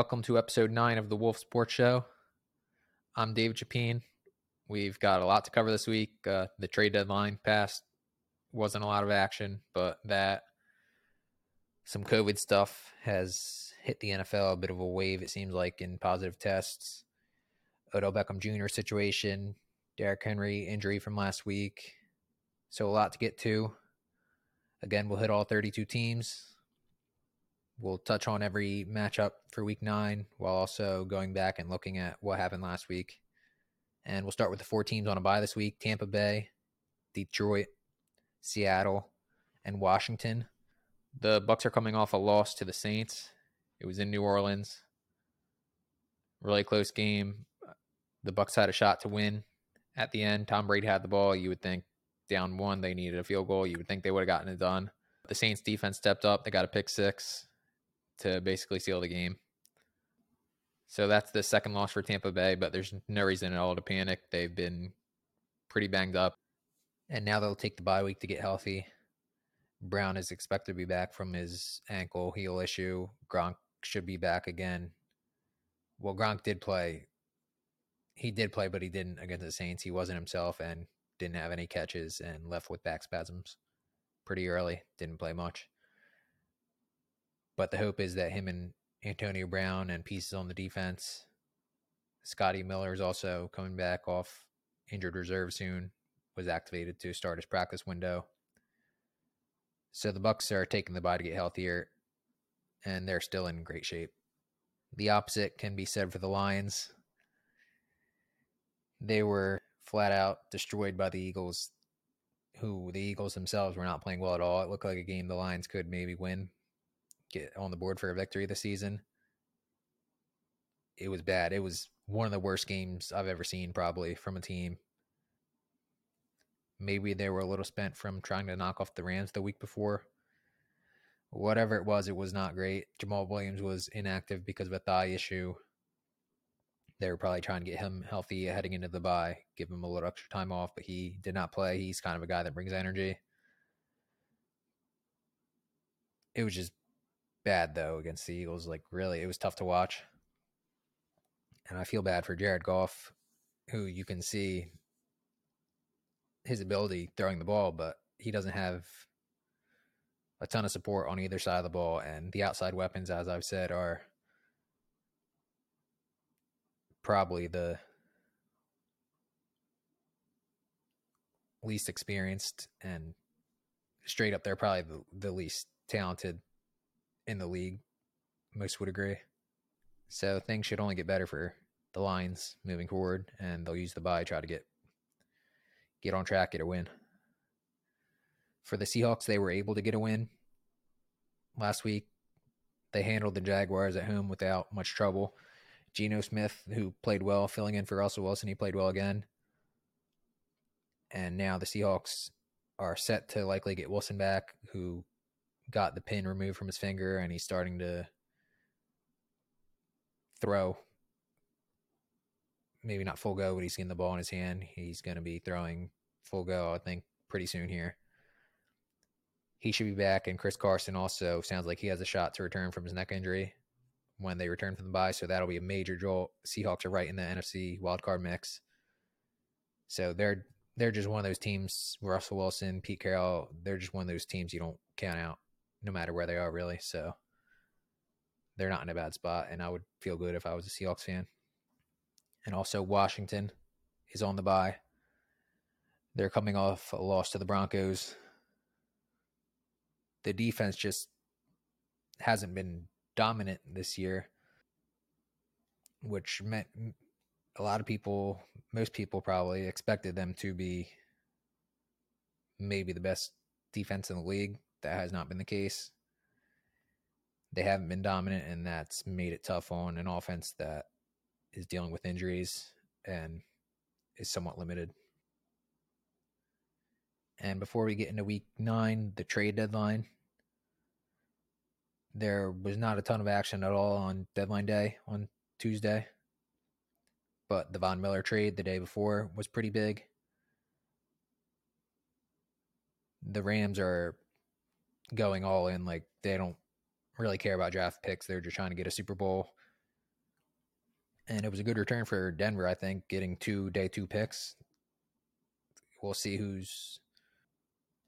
Welcome to episode nine of the Wolf Sports Show. I'm David Chapin. We've got a lot to cover this week. Uh, the trade deadline passed, wasn't a lot of action, but that some COVID stuff has hit the NFL a bit of a wave, it seems like, in positive tests. Odell Beckham Jr. situation, Derrick Henry injury from last week. So a lot to get to. Again, we'll hit all 32 teams. We'll touch on every matchup for week nine while also going back and looking at what happened last week. And we'll start with the four teams on a bye this week Tampa Bay, Detroit, Seattle, and Washington. The Bucs are coming off a loss to the Saints. It was in New Orleans. Really close game. The Bucs had a shot to win at the end. Tom Brady had the ball. You would think down one, they needed a field goal. You would think they would have gotten it done. The Saints defense stepped up. They got a pick six to basically seal the game. So that's the second loss for Tampa Bay, but there's no reason at all to panic. They've been pretty banged up. And now they'll take the bye week to get healthy. Brown is expected to be back from his ankle heel issue. Gronk should be back again. Well, Gronk did play. He did play, but he didn't against the Saints. He wasn't himself and didn't have any catches and left with back spasms pretty early. Didn't play much. But the hope is that him and Antonio Brown and pieces on the defense. Scotty Miller is also coming back off injured reserve soon. Was activated to start his practice window. So the Bucs are taking the bye to get healthier, and they're still in great shape. The opposite can be said for the Lions. They were flat out destroyed by the Eagles, who the Eagles themselves were not playing well at all. It looked like a game the Lions could maybe win, get on the board for a victory this season. It was bad. It was one of the worst games I've ever seen, probably from a team. Maybe they were a little spent from trying to knock off the Rams the week before. Whatever it was, it was not great. Jamaal Williams was inactive because of a thigh issue. They were probably trying to get him healthy heading into the bye, give him a little extra time off, but he did not play. He's kind of a guy that brings energy. It was just bad though against the Eagles. Like really, it was tough to watch. And I feel bad for Jared Goff, who you can see his ability throwing the ball, but he doesn't have a ton of support on either side of the ball. And the outside weapons, as I've said, are probably the least experienced and straight up they're probably the, the least talented in the league. Most would agree. So things should only get better for the Lions moving forward, and they'll use the bye try to get get on track, get a win. For the Seahawks, they were able to get a win last week. They handled the Jaguars at home without much trouble. Geno Smith, who played well, filling in for Russell Wilson, he played well again. And now the Seahawks are set to likely get Wilson back, who got the pin removed from his finger and he's starting to throw. Maybe not full go, but he's getting the ball in his hand. He's going to be throwing full go, I think, pretty soon here. He should be back, and Chris Carson also sounds like he has a shot to return from his neck injury when they return from the bye. So that'll be a major jolt. Seahawks are right in the NFC wildcard mix. So they're they're just one of those teams. Russell Wilson, Pete Carroll, they're just one of those teams you don't count out no matter where they are, really. So they're not in a bad spot, and I would feel good if I was a Seahawks fan. And also, Washington is on the bye. They're coming off a loss to the Broncos. The defense just hasn't been dominant this year, which meant a lot of people, most people probably expected them to be maybe the best defense in the league. That has not been the case. They haven't been dominant, and that's made it tough on an offense that is dealing with injuries and is somewhat limited. And before we get into week nine, the trade deadline, there was not a ton of action at all on deadline day on Tuesday. But the Von Miller trade the day before was pretty big. The Rams are going all in. Like they don't really care about draft picks. They're just trying to get a Super Bowl And it was a good return for Denver, I think, getting two day two picks. We'll see who's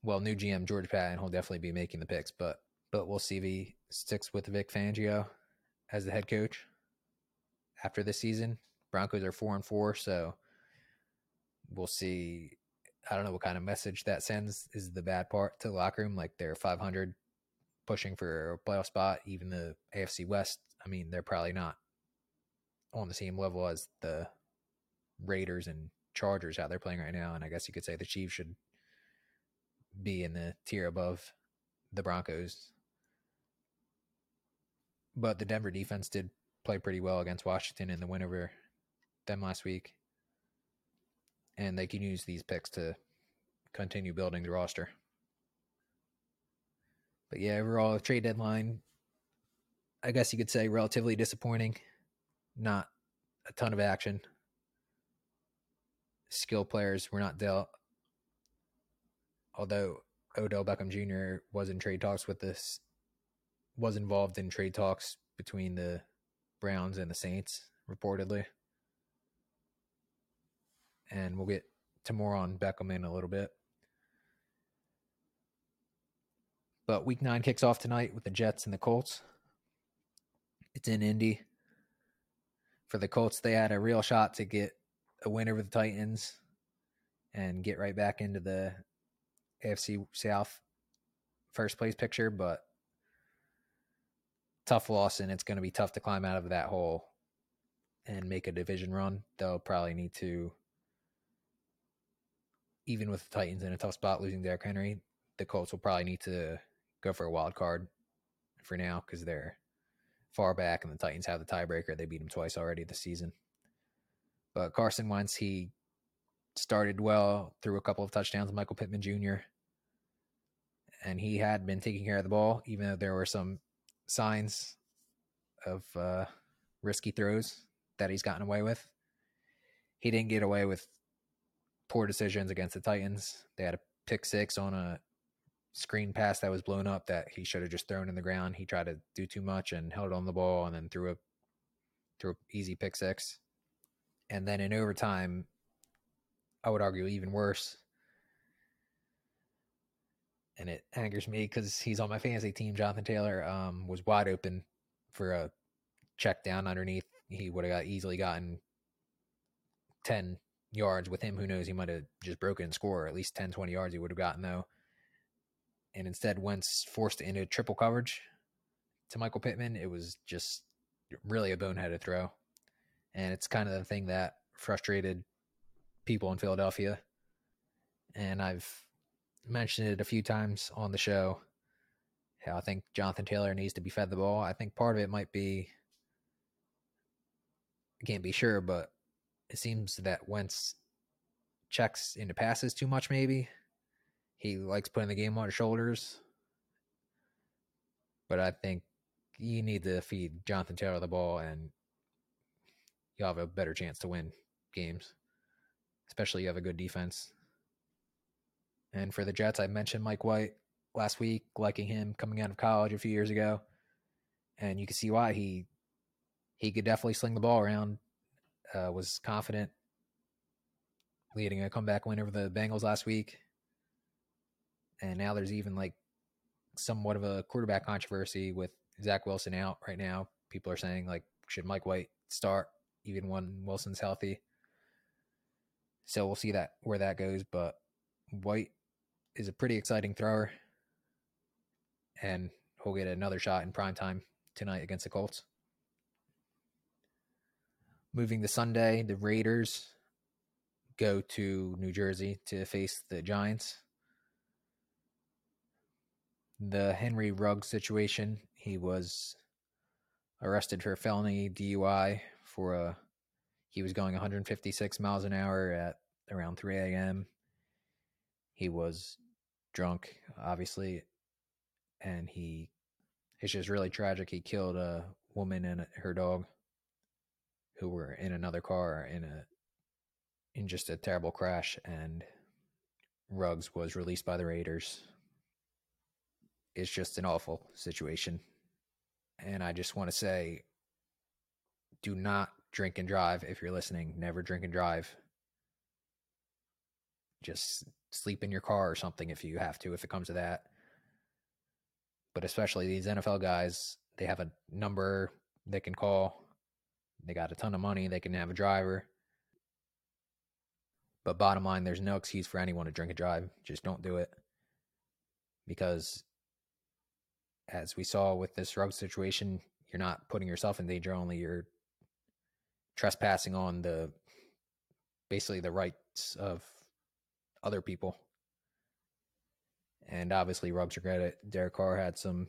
well, new GM George Paton will definitely be making the picks, but but we'll see if he sticks with Vic Fangio as the head coach after this season. Broncos are four and four, so we'll see. I don't know what kind of message that sends. Is the bad part to the locker room? Like they're 500, pushing for a playoff spot. Even the AFC West. I mean, they're probably not on the same level as the Raiders and Chargers how they're playing right now. And I guess you could say the Chiefs should be in the tier above the Broncos. But the Denver defense did play pretty well against Washington in the win over them last week. And they can use these picks to continue building the roster. But yeah, overall, trade deadline, I guess you could say relatively disappointing. Not a ton of action. Skill players were not dealt. Although Odell Beckham Jr. was in trade talks with this, was involved in trade talks between the Browns and the Saints, reportedly. And we'll get to more on Beckham in a little bit. But week nine kicks off tonight with the Jets and the Colts. It's in Indy. For the Colts, they had a real shot to get a win over the Titans and get right back into the AFC South first place picture, but tough loss, and it's going to be tough to climb out of that hole and make a division run. They'll probably need to, even with the Titans in a tough spot losing Derrick Henry, the Colts will probably need to go for a wild card for now because they're far back and the Titans have the tiebreaker. They beat them twice already this season. But Carson Wentz, he started well, threw a couple of touchdowns. Michael Pittman Jr. And he had been taking care of the ball, even though there were some signs of uh, risky throws that he's gotten away with. He didn't get away with poor decisions against the Titans. They had a pick six on a screen pass that was blown up that he should have just thrown in the ground. He tried to do too much and held on the ball and then threw a threw a easy pick six. And then in overtime, I would argue even worse. And it angers me because he's on my fantasy team. Jonathan Taylor um, was wide open for a check down underneath. He would have got easily gotten 10 yards with him. Who knows? He might have just broken and score at least 10, 20 yards he would have gotten though and instead Wentz forced into triple coverage to Michael Pittman. It was just really a boneheaded throw. And it's kind of the thing that frustrated people in Philadelphia. And I've mentioned it a few times on the show. How I think Jonathan Taylor needs to be fed the ball. I think part of it might be, I can't be sure, but it seems that Wentz checks into passes too much, maybe. He likes putting the game on his shoulders. But I think you need to feed Jonathan Taylor the ball and you'll have a better chance to win games. Especially you have a good defense. And for the Jets, I mentioned Mike White last week, liking him coming out of college a few years ago. And you can see why he he could definitely sling the ball around. Uh, was confident leading a comeback win over the Bengals last week and now there's even like somewhat of a quarterback controversy with Zach Wilson out right now. People are saying like, should Mike White start even when Wilson's healthy? So we'll see that where that goes. But White is a pretty exciting thrower, and he'll get another shot in prime time tonight against the Colts. Moving to Sunday, the Raiders go to New Jersey to face the Giants the Henry Ruggs situation. He was arrested for felony DUI for a he was going 156 miles an hour at around 3 a.m. He was drunk, obviously, and he it's just really tragic. He killed a woman and her dog who were in another car in a in just a terrible crash and Ruggs was released by the Raiders it's just an awful situation. And I just want to say do not drink and drive. If you're listening, never drink and drive. Just sleep in your car or something if you have to, if it comes to that. But especially these NFL guys, they have a number they can call. They got a ton of money. They can have a driver. But bottom line, there's no excuse for anyone to drink and drive. Just don't do it. Because as we saw with this Ruggs situation, you're not putting yourself in danger, only you're trespassing on the basically the rights of other people. And obviously, Ruggs regret it. Derek Carr had some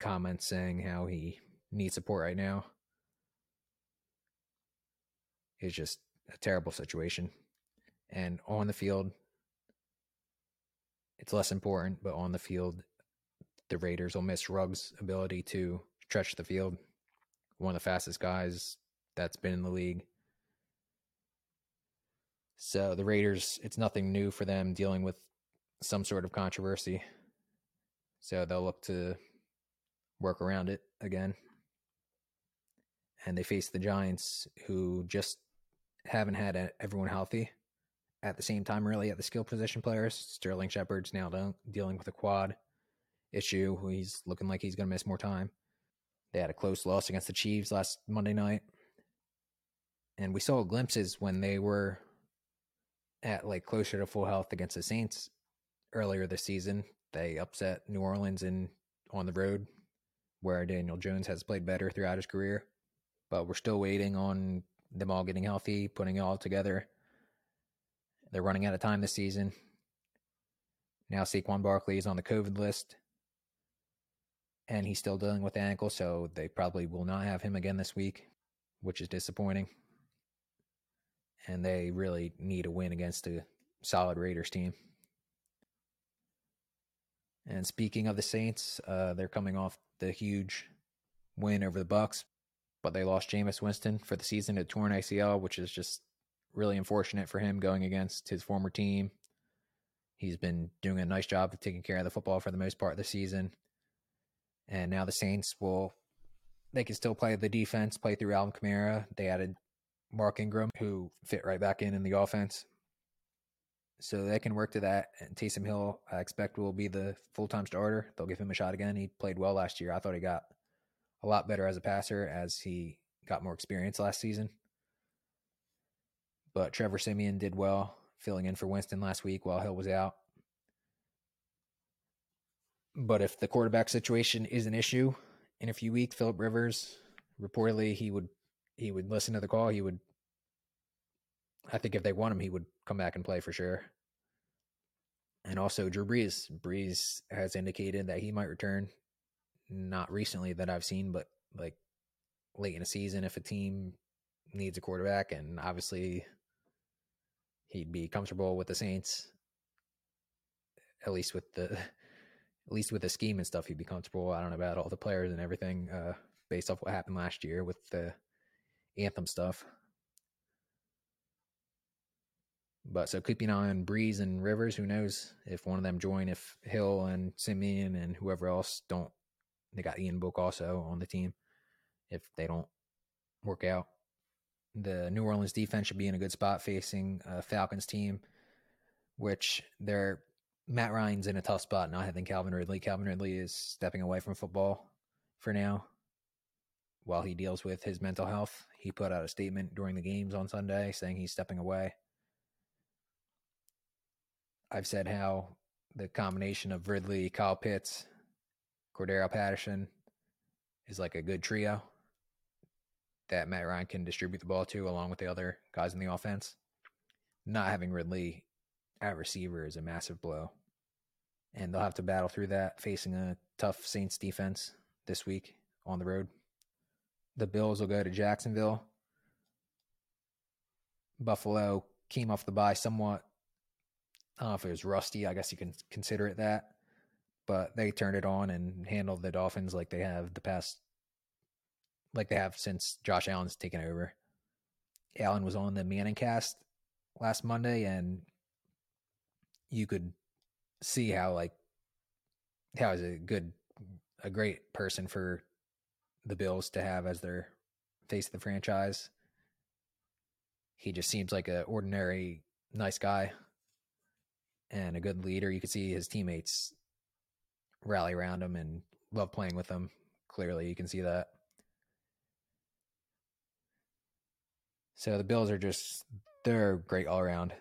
comments saying how he needs support right now. It's just a terrible situation. And on the field, it's less important, but on the field, the Raiders will miss Ruggs' ability to stretch the field. One of the fastest guys that's been in the league. So the Raiders, it's nothing new for them dealing with some sort of controversy. So they'll look to work around it again. And they face the Giants, who just haven't had everyone healthy at the same time, really, at the skill position players. Sterling Shepard's now dealing with a quad issue. He's looking like he's going to miss more time. They had a close loss against the Chiefs last Monday night. And we saw glimpses when they were at like closer to full health against the Saints earlier this season. They upset New Orleans in on the road, where Daniel Jones has played better throughout his career. But we're still waiting on them all getting healthy, putting it all together. They're running out of time this season. Now Saquon Barkley is on the COVID list, and he's still dealing with the ankle, so they probably will not have him again this week, which is disappointing. And they really need a win against a solid Raiders team. And speaking of the Saints, uh, they're coming off the huge win over the Bucks, but they lost Jameis Winston for the season at torn ACL, which is just really unfortunate for him going against his former team. He's been doing a nice job of taking care of the football for the most part of the season. And now the Saints will they can still play the defense, play through Alvin Kamara. They added Mark Ingram, who fit right back in in the offense. So they can work to that. And Taysom Hill, I expect, will be the full time starter. They'll give him a shot again. He played well last year. I thought he got a lot better as a passer as he got more experience last season. But Trevor Siemian did well, filling in for Winston last week while Hill was out. But if the quarterback situation is an issue in a few weeks, Philip Rivers reportedly he would he would listen to the call. He would I think if they want him, he would come back and play for sure. And also Drew Brees. Brees has indicated that he might return. Not recently that I've seen, but like late in a season if a team needs a quarterback and obviously he'd be comfortable with the Saints. At least with the at least with the scheme and stuff, he'd be comfortable. I don't know about all the players and everything, uh, based off what happened last year with the anthem stuff. But so keeping on Brees and Rivers. Who knows if one of them join? If Hill and Siemian and whoever else don't, they got Ian Book also on the team. If they don't work out, the New Orleans defense should be in a good spot facing a Falcons team, which they're Matt Ryan's in a tough spot not having Calvin Ridley. Calvin Ridley is stepping away from football for now while he deals with his mental health. He put out a statement during the games on Sunday saying he's stepping away. I've said how the combination of Ridley, Kyle Pitts, Cordarrelle Patterson is like a good trio that Matt Ryan can distribute the ball to along with the other guys in the offense. Not having Ridley at receiver is a massive blow. And they'll have to battle through that facing a tough Saints defense this week on the road. The Bills will go to Jacksonville. Buffalo came off the bye somewhat. I don't know if it was rusty. I guess you can consider it that. But they turned it on and handled the Dolphins like they have the past like they have since Josh Allen's taken over. Allen was on the Manning cast last Monday, and you could see how like how is a good, a great person for the Bills to have as their face of the franchise. he just seems like an ordinary nice guy and a good leader. You could see his teammates rally around him and love playing with him. Clearly, you can see that. So the Bills are just they're great all around.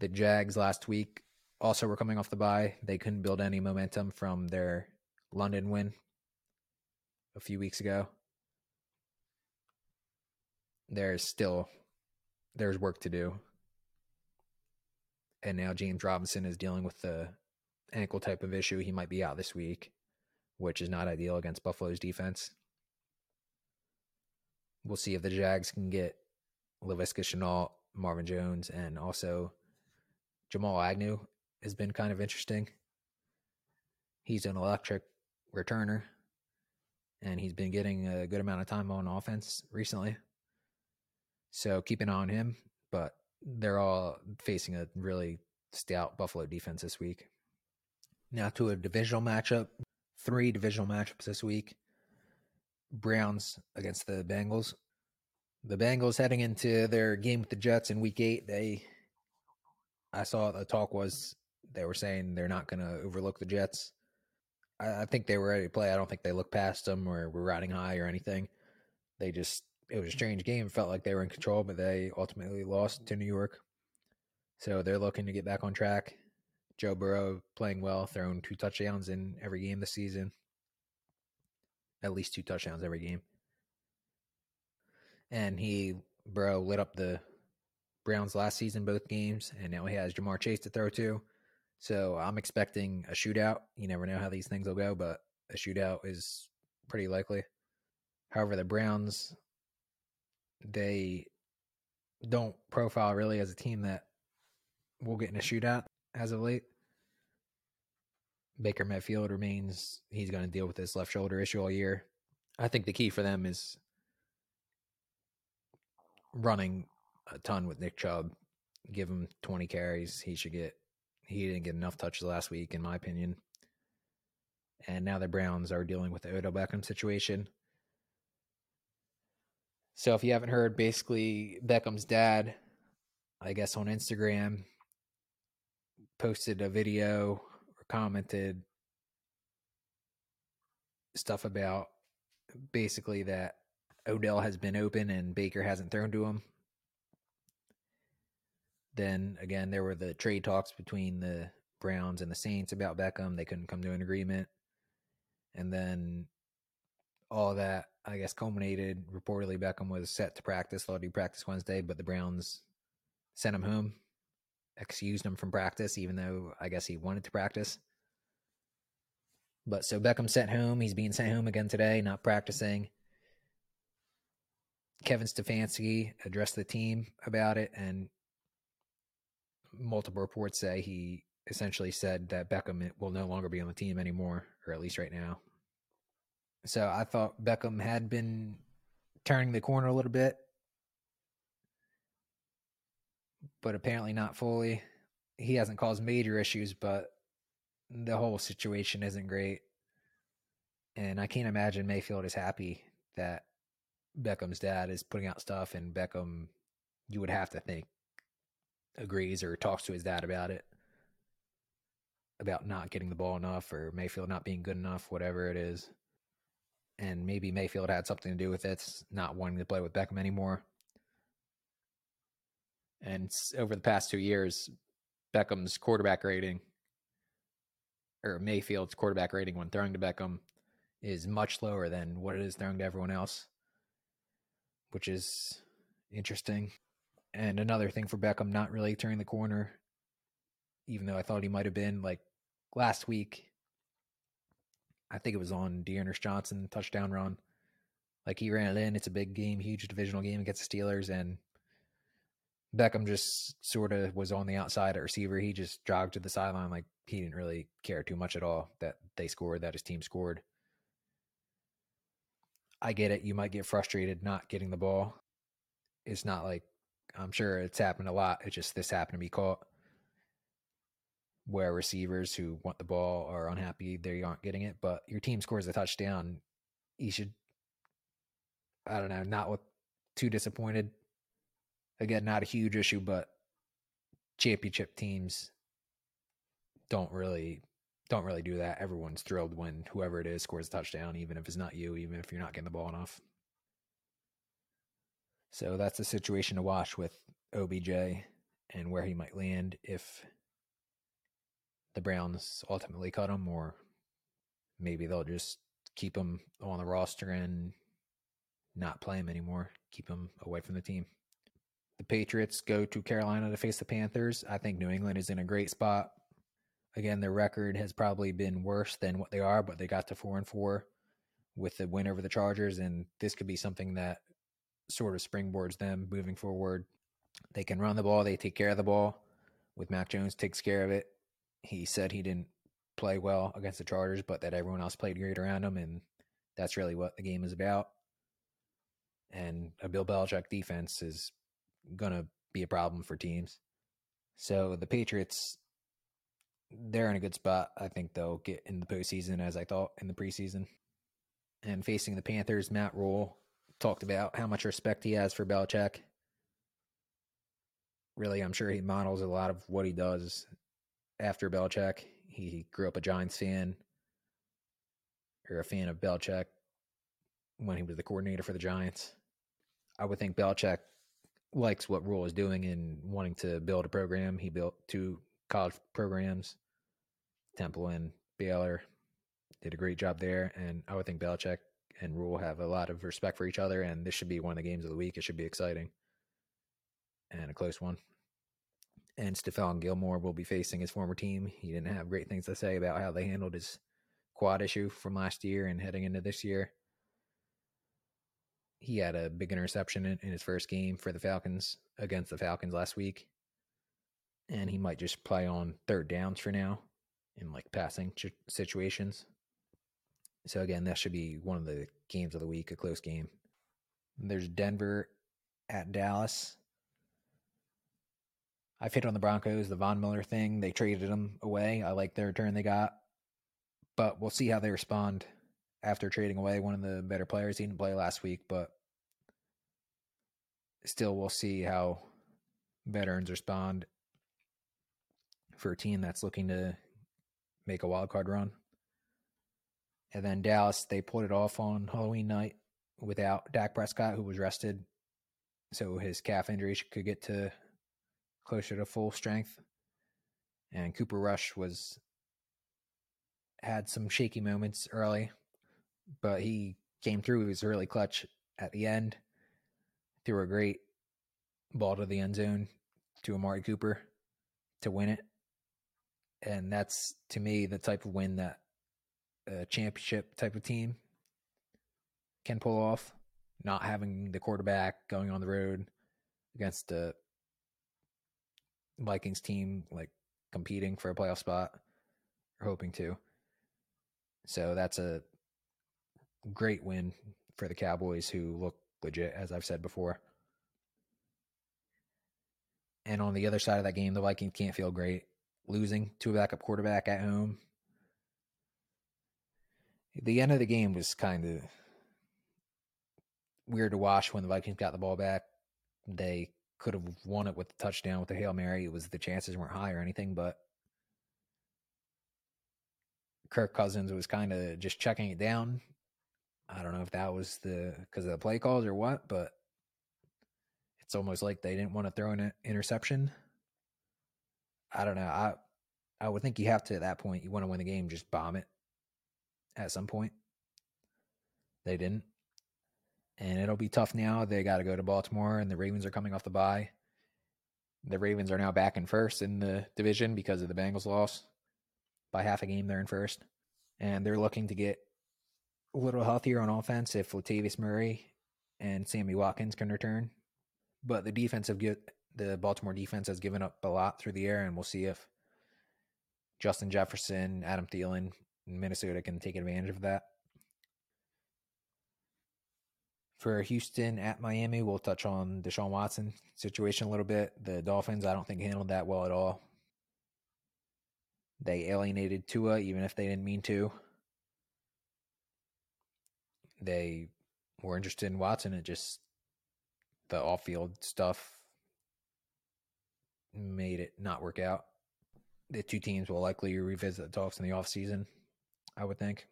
The Jags last week also were coming off the bye. They couldn't build any momentum from their London win a few weeks ago. There's still there's work to do. And now James Robinson is dealing with the ankle type of issue. He might be out this week, which is not ideal against Buffalo's defense. We'll see if the Jags can get Laviska Shenault, Marvin Jones, and also Jamal Agnew has been kind of interesting. He's an electric returner, and he's been getting a good amount of time on offense recently. So keep an eye on him, but they're all facing a really stout Buffalo defense this week. Now to a divisional matchup. Three divisional matchups this week. Browns against the Bengals. The Bengals heading into their game with the Jets in week eight, they I saw the talk was they were saying they're not gonna overlook the Jets. I, I think they were ready to play. I don't think they looked past them or were riding high or anything. They just it was a strange game. Felt like they were in control, but they ultimately lost to New York. So they're looking to get back on track. Joe Burrow playing well, throwing two touchdowns in every game this season. At least two touchdowns every game. And he, Burrow, lit up the Browns last season, both games, and now he has Ja'Marr Chase to throw to. So I'm expecting a shootout. You never know how these things will go, but a shootout is pretty likely. However, the Browns, they don't profile really as a team that will get in a shootout as of late. Baker Mayfield remains, he's going to deal with this left shoulder issue all year. I think the key for them is running a ton with Nick Chubb. Give him 20 carries. He should get, he didn't get enough touches last week, in my opinion. And now the Browns are dealing with the Odell Beckham situation. So if you haven't heard, basically Beckham's dad, I guess on Instagram, posted a video or commented stuff about basically that Odell has been open and Baker hasn't thrown to him. Then again, there were the trade talks between the Browns and the Saints about Beckham. They couldn't come to an agreement. And then all that I guess culminated. Reportedly, Beckham was set to practice. Thought he'd practice Wednesday, but the Browns sent him home, excused him from practice, even though I guess he wanted to practice. But so Beckham sent home. He's being sent home again today, not practicing. Kevin Stefanski addressed the team about it, and multiple reports say he essentially said that Beckham will no longer be on the team anymore, or at least right now. So I thought Beckham had been turning the corner a little bit, but apparently not fully. He hasn't caused major issues, but the whole situation isn't great. And I can't imagine Mayfield is happy that Beckham's dad is putting out stuff and Beckham, you would have to think, agrees or talks to his dad about it. About not getting the ball enough or Mayfield not being good enough, whatever it is and maybe Mayfield had something to do with it, not wanting to play with Beckham anymore. And over the past two years, Beckham's quarterback rating, or Mayfield's quarterback rating when throwing to Beckham, is much lower than what it is throwing to everyone else, which is interesting. And another thing for Beckham, not really turning the corner, even though I thought he might have been like last week I think it was on D'Ernest Johnson touchdown run. Like he ran it in. It's a big game, huge divisional game against the Steelers, and Beckham just sort of was on the outside at receiver. He just jogged to the sideline like he didn't really care too much at all that they scored, that his team scored. I get it. You might get frustrated not getting the ball. It's not like I'm sure it's happened a lot. It's just this happened to be caught where receivers who want the ball are unhappy they aren't getting it, but your team scores a touchdown, you should I don't know, not with too disappointed. Again, not a huge issue, but championship teams don't really don't really do that. Everyone's thrilled when whoever it is scores a touchdown, even if it's not you, even if you're not getting the ball enough. So that's a situation to watch with OBJ and where he might land if the Browns ultimately cut him, or maybe they'll just keep him on the roster and not play him anymore, keep him away from the team. The Patriots go to Carolina to face the Panthers. I think New England is in a great spot. Again, their record has probably been worse than what they are, but they got to four and four with the win over the Chargers, and this could be something that sort of springboards them moving forward. They can run the ball, they take care of the ball. With Mac Jones takes care of it. He said he didn't play well against the Chargers, but that everyone else played great around him, and that's really what the game is about. And a Bill Belichick defense is gonna be a problem for teams. So the Patriots they're in a good spot. I think they'll get in the postseason as I thought in the preseason. And facing the Panthers, Matt Rhule talked about how much respect he has for Belichick. Really, I'm sure he models a lot of what he does after Belichick. He grew up a Giants fan or a fan of Belichick when he was the coordinator for the Giants. I would think Belichick likes what Rhule is doing and wanting to build a program. He built two college programs Temple and Baylor did a great job there, and I would think Belichick and Rhule have a lot of respect for each other, and this should be one of the games of the week. It should be exciting and a close one. And Stephon Gilmore will be facing his former team. He didn't have great things to say about how they handled his quad issue from last year and heading into this year. He had a big interception in, in his first game for the Falcons against the Falcons last week. And he might just play on third downs for now in like passing ch- situations. So again, that should be one of the games of the week, a close game. There's Denver at Dallas. I've hit on the Broncos, the Von Miller thing. They traded him away. I like the return they got, but we'll see how they respond after trading away one of the better players. He didn't play last week, but still, we'll see how veterans respond for a team that's looking to make a wild card run. And then Dallas, they pulled it off on Halloween night without Dak Prescott, who was rested. So his calf injury could get to closer to full strength. And Cooper Rush was had some shaky moments early, but he came through. He was really clutch at the end. Threw a great ball to the end zone to Amari Cooper to win it and that's to me the type of win that a championship type of team can pull off. Not having the quarterback going on the road against the Vikings team, like competing for a playoff spot, or hoping to. So that's a great win for the Cowboys, who look legit, as I've said before. And on the other side of that game, the Vikings can't feel great losing to a backup quarterback at home. The end of the game was kind of weird to watch when the Vikings got the ball back. They could have won it with the touchdown with the Hail Mary. It was the chances weren't high or anything, but Kirk Cousins was kind of just checking it down. I don't know if that was the because of the play calls or what, but it's almost like they didn't want to throw an interception. I don't know. I I would think you have to at that point. You want to win the game, just bomb it at some point. They didn't, and it'll be tough now. They got to go to Baltimore, and the Ravens are coming off the bye. The Ravens are now back in first in the division because of the Bengals loss by half a game. They're in first, and they're looking to get a little healthier on offense if Latavius Murray and Sammy Watkins can return. But the defensive get the Baltimore defense has given up a lot through the air, and we'll see if Justin Jefferson, Adam Thielen, Minnesota can take advantage of that. For Houston at Miami, we'll touch on Deshaun Watson situation a little bit. The Dolphins, I don't think handled that well at all. They alienated Tua, even if they didn't mean to. They were interested in Watson. It just the off field stuff made it not work out. The two teams will likely revisit the talks in the off season, I would think.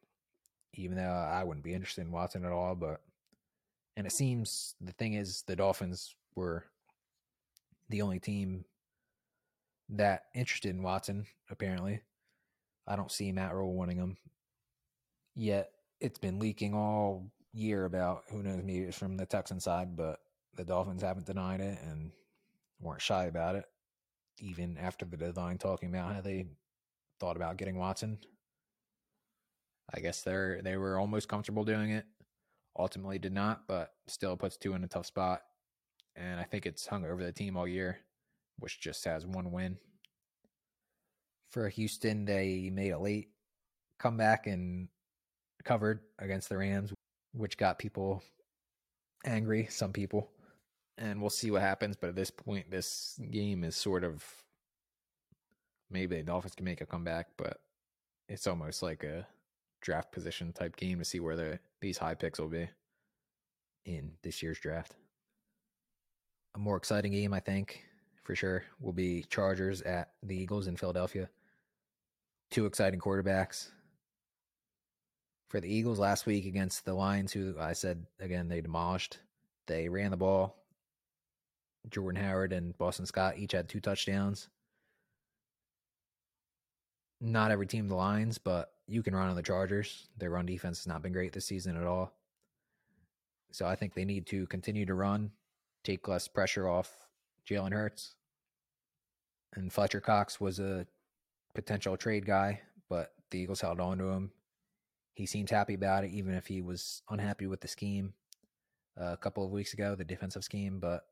Even though I wouldn't be interested in Watson at all, but and it seems the thing is the Dolphins were the only team that interested in Watson, apparently. I don't see Matt Rhule wanting him. Yet it's been leaking all year about who knows, maybe it's from the Texan side, but the Dolphins haven't denied it and weren't shy about it, even after the deadline, talking about how they thought about getting Watson. I guess they're they were almost comfortable doing it. Ultimately, did not, but still puts Tua in a tough spot. And I think it's hung over the team all year, which just has one win. For Houston, they made a late comeback and covered against the Rams, which got people angry, some people. And we'll see what happens. But at this point, this game is sort of maybe the Dolphins can make a comeback, but it's almost like a draft position type game to see where the these high picks will be in this year's draft. A more exciting game, I think, for sure, will be Chargers at the Eagles in Philadelphia. Two exciting quarterbacks. For the Eagles last week against the Lions, who I said again they demolished. They ran the ball. Jordan Howard and Boston Scott each had two touchdowns. Not every team the Lions, but you can run on the Chargers. Their run defense has not been great this season at all. So I think they need to continue to run, take less pressure off Jalen Hurts. And Fletcher Cox was a potential trade guy, but the Eagles held on to him. He seems happy about it, even if he was unhappy with the scheme uh, a couple of weeks ago, the defensive scheme. But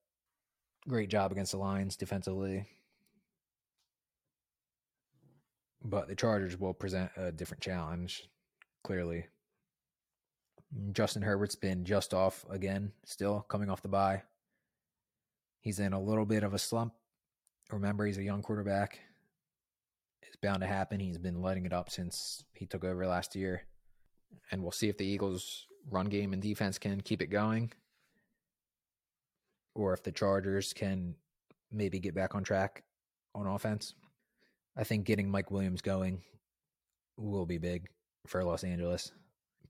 great job against the Lions defensively. But the Chargers will present a different challenge, clearly. Justin Herbert's been just off again, still coming off the bye. He's in a little bit of a slump. Remember, he's a young quarterback. It's bound to happen. He's been letting it up since he took over last year. And we'll see if the Eagles' run game and defense can keep it going or if the Chargers can maybe get back on track on offense. I think getting Mike Williams going will be big for Los Angeles,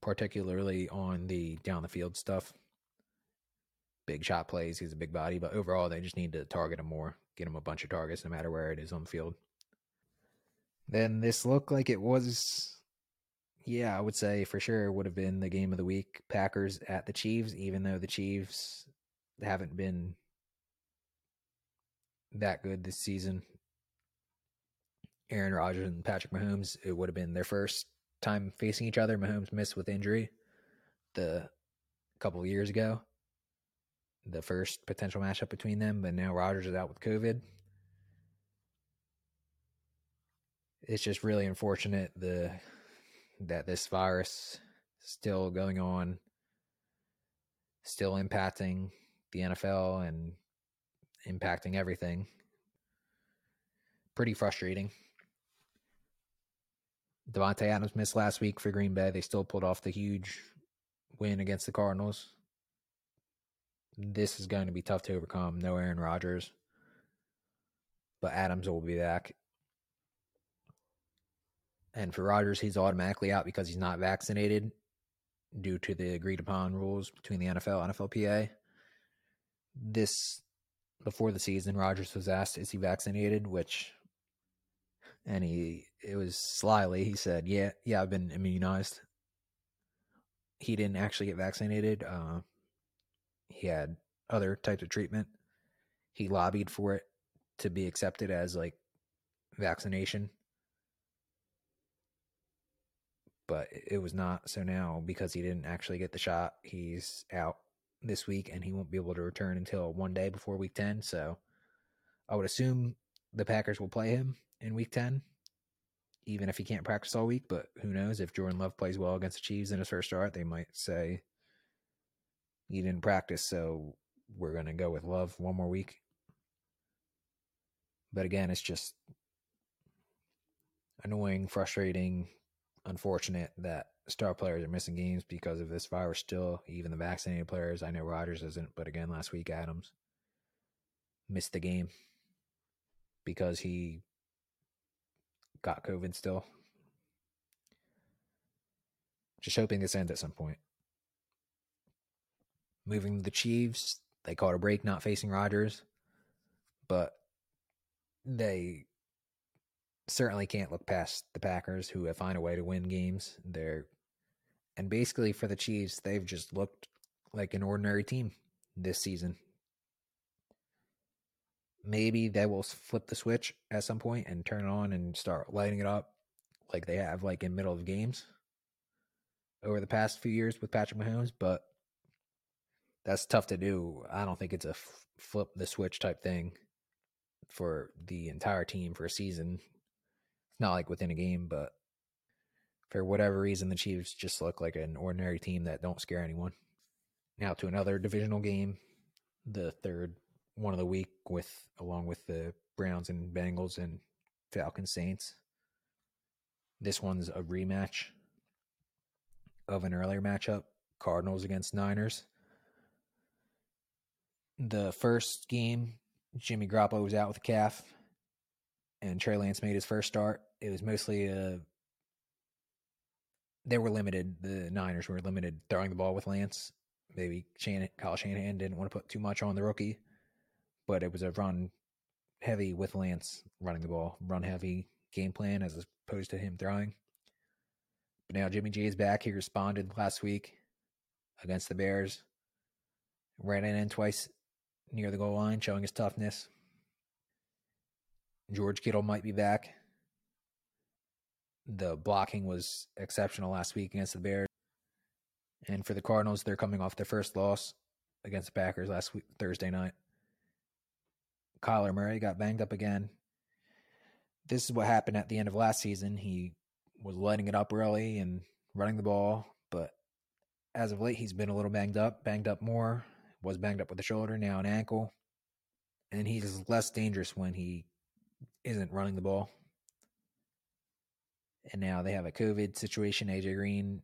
particularly on the down the field stuff. Big shot plays. He's a big body, but overall, they just need to target him more, get him a bunch of targets no matter where it is on the field. Then this looked like it was, yeah, I would say for sure would have been the game of the week. Packers at the Chiefs, even though the Chiefs haven't been that good this season. Aaron Rodgers and Patrick Mahomes, it would have been their first time facing each other. Mahomes missed with injury the couple of years ago. The first potential matchup between them, but now Rodgers is out with COVID. It's just really unfortunate the that this virus still going on, still impacting the NFL and impacting everything. Pretty frustrating. Davante Adams missed last week for Green Bay. They still pulled off the huge win against the Cardinals. This is going to be tough to overcome. No Aaron Rodgers. But Adams will be back. And for Rodgers, he's automatically out because he's not vaccinated due to the agreed upon rules between the NFL, NFLPA this before the season, Rodgers was asked, "Is he vaccinated?" Which, and he it was slyly he said, "Yeah, yeah, I've been immunized." He didn't actually get vaccinated. Uh, he had other types of treatment. He lobbied for it to be accepted as like vaccination, but it was not. So now, because he didn't actually get the shot, he's out this week, and he won't be able to return until one day before week 10. So I would assume the Packers will play him in week 10, even if he can't practice all week. But who knows? If Jordan Love plays well against the Chiefs in his first start, they might say he didn't practice, so we're going to go with Love one more week. But again, it's just annoying, frustrating, unfortunate that star players are missing games because of this virus still, even the vaccinated players. I know Rodgers isn't, but again, last week Adams missed the game because he got COVID still. Just hoping this ends at some point. Moving to the Chiefs, they caught a break not facing Rodgers, but they certainly can't look past the Packers, who have find a way to win games. They're and basically for the Chiefs, they've just looked like an ordinary team this season. Maybe they will flip the switch at some point and turn it on and start lighting it up like they have like in middle of games over the past few years with Patrick Mahomes, but that's tough to do. I don't think it's a flip the switch type thing for the entire team for a season. It's not like within a game, but for whatever reason, the Chiefs just look like an ordinary team that don't scare anyone. Now to another divisional game, the third one of the week with along with the Browns and Bengals and Falcons Saints. This one's a rematch of an earlier matchup, Cardinals against Niners. The first game, Jimmy Garoppolo was out with a calf, and Trey Lance made his first start. It was mostly a. They were limited. The Niners were limited throwing the ball with Lance. Maybe Kyle Shanahan didn't want to put too much on the rookie, but it was a run heavy with Lance running the ball, run heavy game plan as opposed to him throwing. But now Jimmy G is back. He responded last week against the Bears. Ran in twice near the goal line, showing his toughness. George Kittle might be back. The blocking was exceptional last week against the Bears. And for the Cardinals, they're coming off their first loss against the Packers last week, Thursday night. Kyler Murray got banged up again. This is what happened at the end of last season. He was lighting it up early and running the ball, but as of late, he's been a little banged up, banged up more, was banged up with the shoulder, now an ankle, and he's less dangerous when he isn't running the ball. And now they have a COVID situation. AJ Green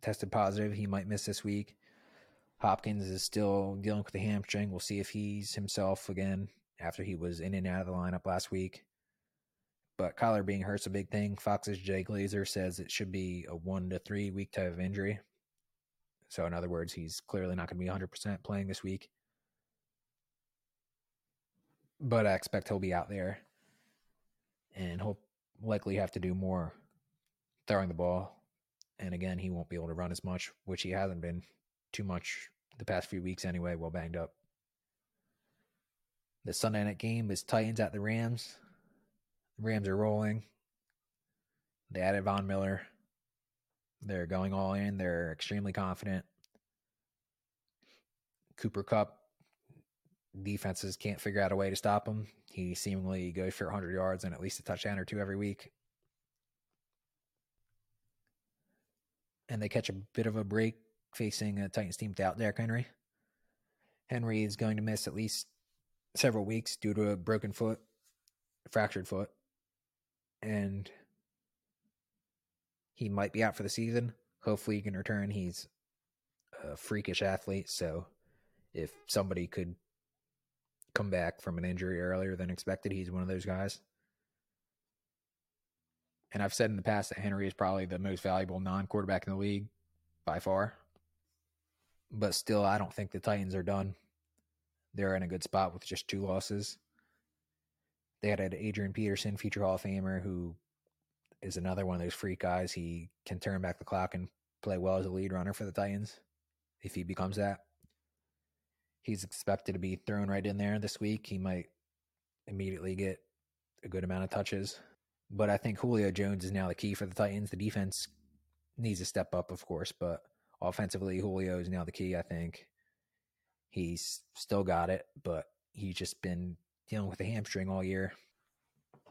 tested positive. He might miss this week. Hopkins is still dealing with the hamstring. We'll see if he's himself again after he was in and out of the lineup last week. But Kyler being hurt's a big thing. Fox's Jay Glazer says it should be a one to three week type of injury. So, in other words, he's clearly not going to be 100% playing this week. But I expect he'll be out there and he'll likely have to do more throwing the ball. And again, he won't be able to run as much, which he hasn't been too much the past few weeks anyway, well banged up. The Sunday night game is Titans at the Rams. The Rams are rolling. They added Von Miller. They're going all in. They're extremely confident. Cooper Kupp defenses can't figure out a way to stop him. He seemingly goes for 100 yards and at least a touchdown or two every week. And they catch a bit of a break facing a Titans team without Derrick Henry. Henry is going to miss at least several weeks due to a broken foot, fractured foot and he might be out for the season. Hopefully, he can return. He's a freakish athlete, so if somebody could come back from an injury earlier than expected, he's one of those guys. And I've said in the past that Henry is probably the most valuable non quarterback in the league by far. But still, I don't think the Titans are done. They're in a good spot with just two losses. They had Adrian Peterson, future Hall of Famer, who is another one of those freak guys. He can turn back the clock and play well as a lead runner for the Titans if he becomes that. He's expected to be thrown right in there this week. He might immediately get a good amount of touches. But I think Julio Jones is now the key for the Titans. The defense needs to step up, of course, but offensively, Julio is now the key, I think. He's still got it, but he's just been dealing with a hamstring all year.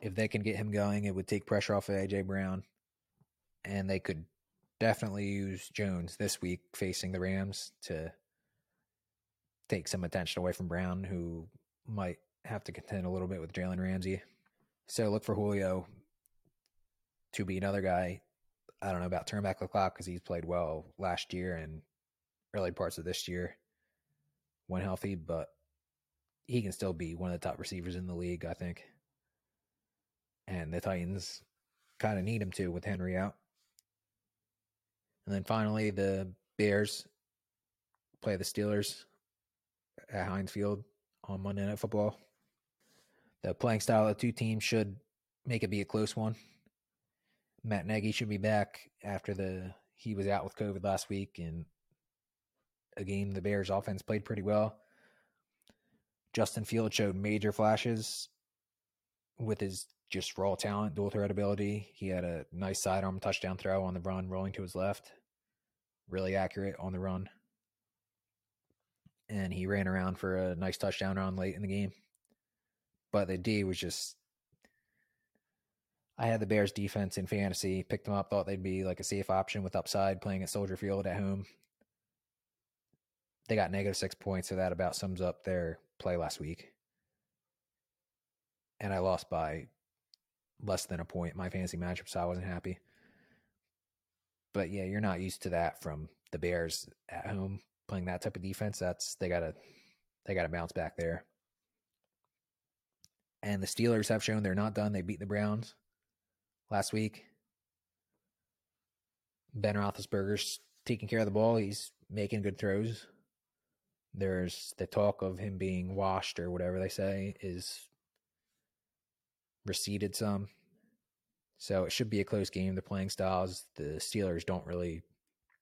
If they can get him going, it would take pressure off of AJ Brown, and they could definitely use Jones this week facing the Rams to take some attention away from Brown, who might have to contend a little bit with Jalen Ramsey. So look for Julio to be another guy I don't know about turn back the clock because he's played well last year and early parts of this year when healthy, but he can still be one of the top receivers in the league, I think. And the Titans kind of need him to with Henry out. And then finally, the Bears play the Steelers at Heinz Field on Monday Night Football. The playing style of two teams should make it be a close one. Matt Nagy should be back after the he was out with COVID last week, and a game the Bears offense played pretty well. Justin Field showed major flashes with his just raw talent, dual threat ability. He had a nice sidearm touchdown throw on the run, rolling to his left. Really accurate on the run. And he ran around for a nice touchdown run late in the game. But the D was just I had the Bears defense in fantasy, picked them up, thought they'd be like a safe option with upside playing at Soldier Field at home. They got negative six points, so that about sums up their play last week. And I lost by less than a point my fantasy matchup, so I wasn't happy. But yeah, you're not used to that from the Bears at home playing that type of defense. That's they gotta they gotta bounce back there. And the Steelers have shown they're not done. They beat the Browns last week. Ben Roethlisberger's taking care of the ball. He's making good throws. There's the talk of him being washed or whatever they say is receded some. So it should be a close game. The playing styles, the Steelers don't really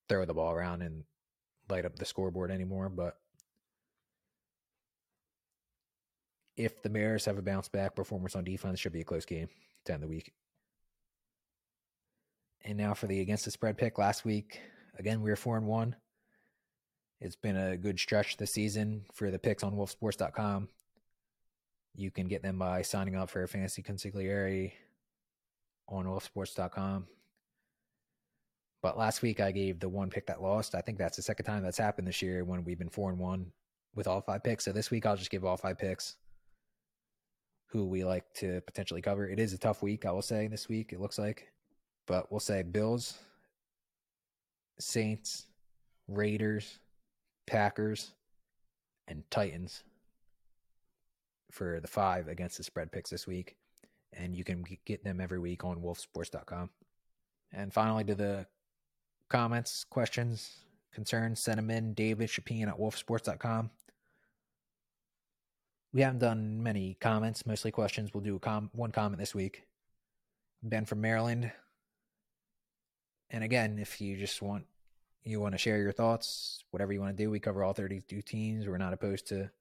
throw the ball around and light up the scoreboard anymore. But if the Bears have a bounce back performance on defense, should be a close game to end the week. And now for the against the spread pick last week. Again, we were four and one. It's been a good stretch this season for the picks on wolfsports.com. You can get them by signing up for a fantasy consigliere on wolfsports.com. But last week I gave the one pick that lost. I think that's the second time that's happened this year when we've been four and one with all five picks. So this week I'll just give all five picks who we like to potentially cover. It is a tough week, I will say, this week, it looks like but we'll say Bills, Saints, Raiders, Packers, and Titans for the five against the spread picks this week. And you can get them every week on wolfsports.com. And finally, to the comments, questions, concerns, send them in. David Chapin at wolfsports.com. We haven't done many comments, mostly questions. We'll do com- one comment this week. Ben from Maryland and again, if you just want you want to share your thoughts, whatever you want to do, we cover all 32 teams. We're not opposed to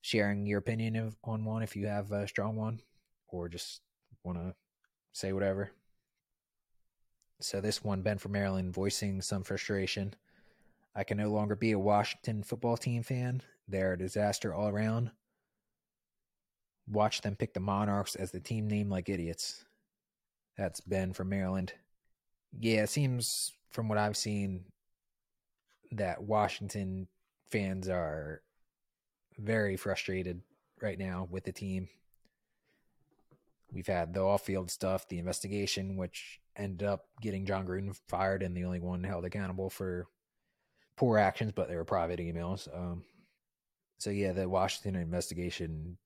sharing your opinion of, on one if you have a strong one or just want to say whatever. So this one, Ben from Maryland, voicing some frustration. I can no longer be a Washington football team fan. They're a disaster all around. Watch them pick the Monarchs as the team name like idiots. That's Ben from Maryland. Yeah, it seems from what I've seen that Washington fans are very frustrated right now with the team. We've had the off field stuff, the investigation, which ended up getting Jon Gruden fired and the only one held accountable for poor actions, but they were private emails. Um, so, yeah, the Washington investigation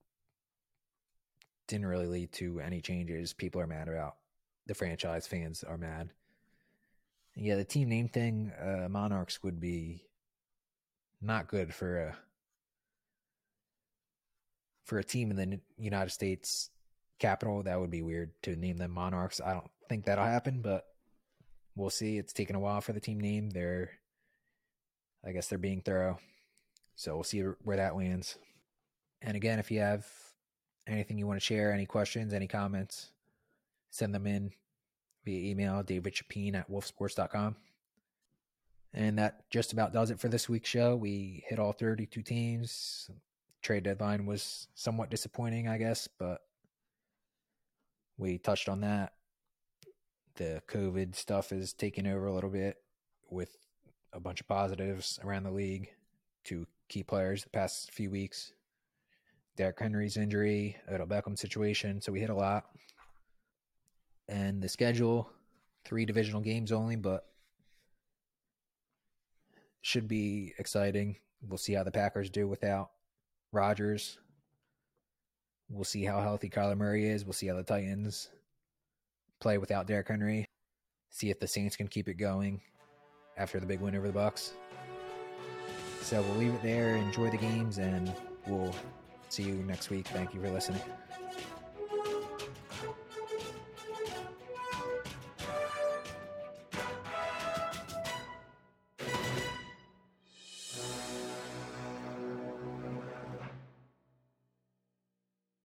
didn't really lead to any changes. People are mad about the franchise, fans are mad. Yeah, the team name thing, uh, Monarchs would be not good for a for a team in the United States capital. That would be weird to name them Monarchs. I don't think that'll happen, but we'll see. It's taken a while for the team name. They're, I guess, they're being thorough. So we'll see where that lands. And again, if you have anything you want to share, any questions, any comments, send them in via email, David Chapin at wolfsports.com. And that just about does it for this week's show. We hit all 32 teams. Trade deadline was somewhat disappointing, I guess, but we touched on that. The COVID stuff is taking over a little bit with a bunch of positives around the league to key players the past few weeks. Derrick Henry's injury, Odell Beckham situation. So we hit a lot and the schedule three divisional games only, but should be exciting. We'll see how the Packers do without Rodgers. We'll see how healthy Kyler Murray is. We'll see how the Titans play without Derrick Henry. See if the Saints can keep it going after the big win over the Bucs. So we'll leave it there. Enjoy the games, and we'll see you next week. Thank you for listening.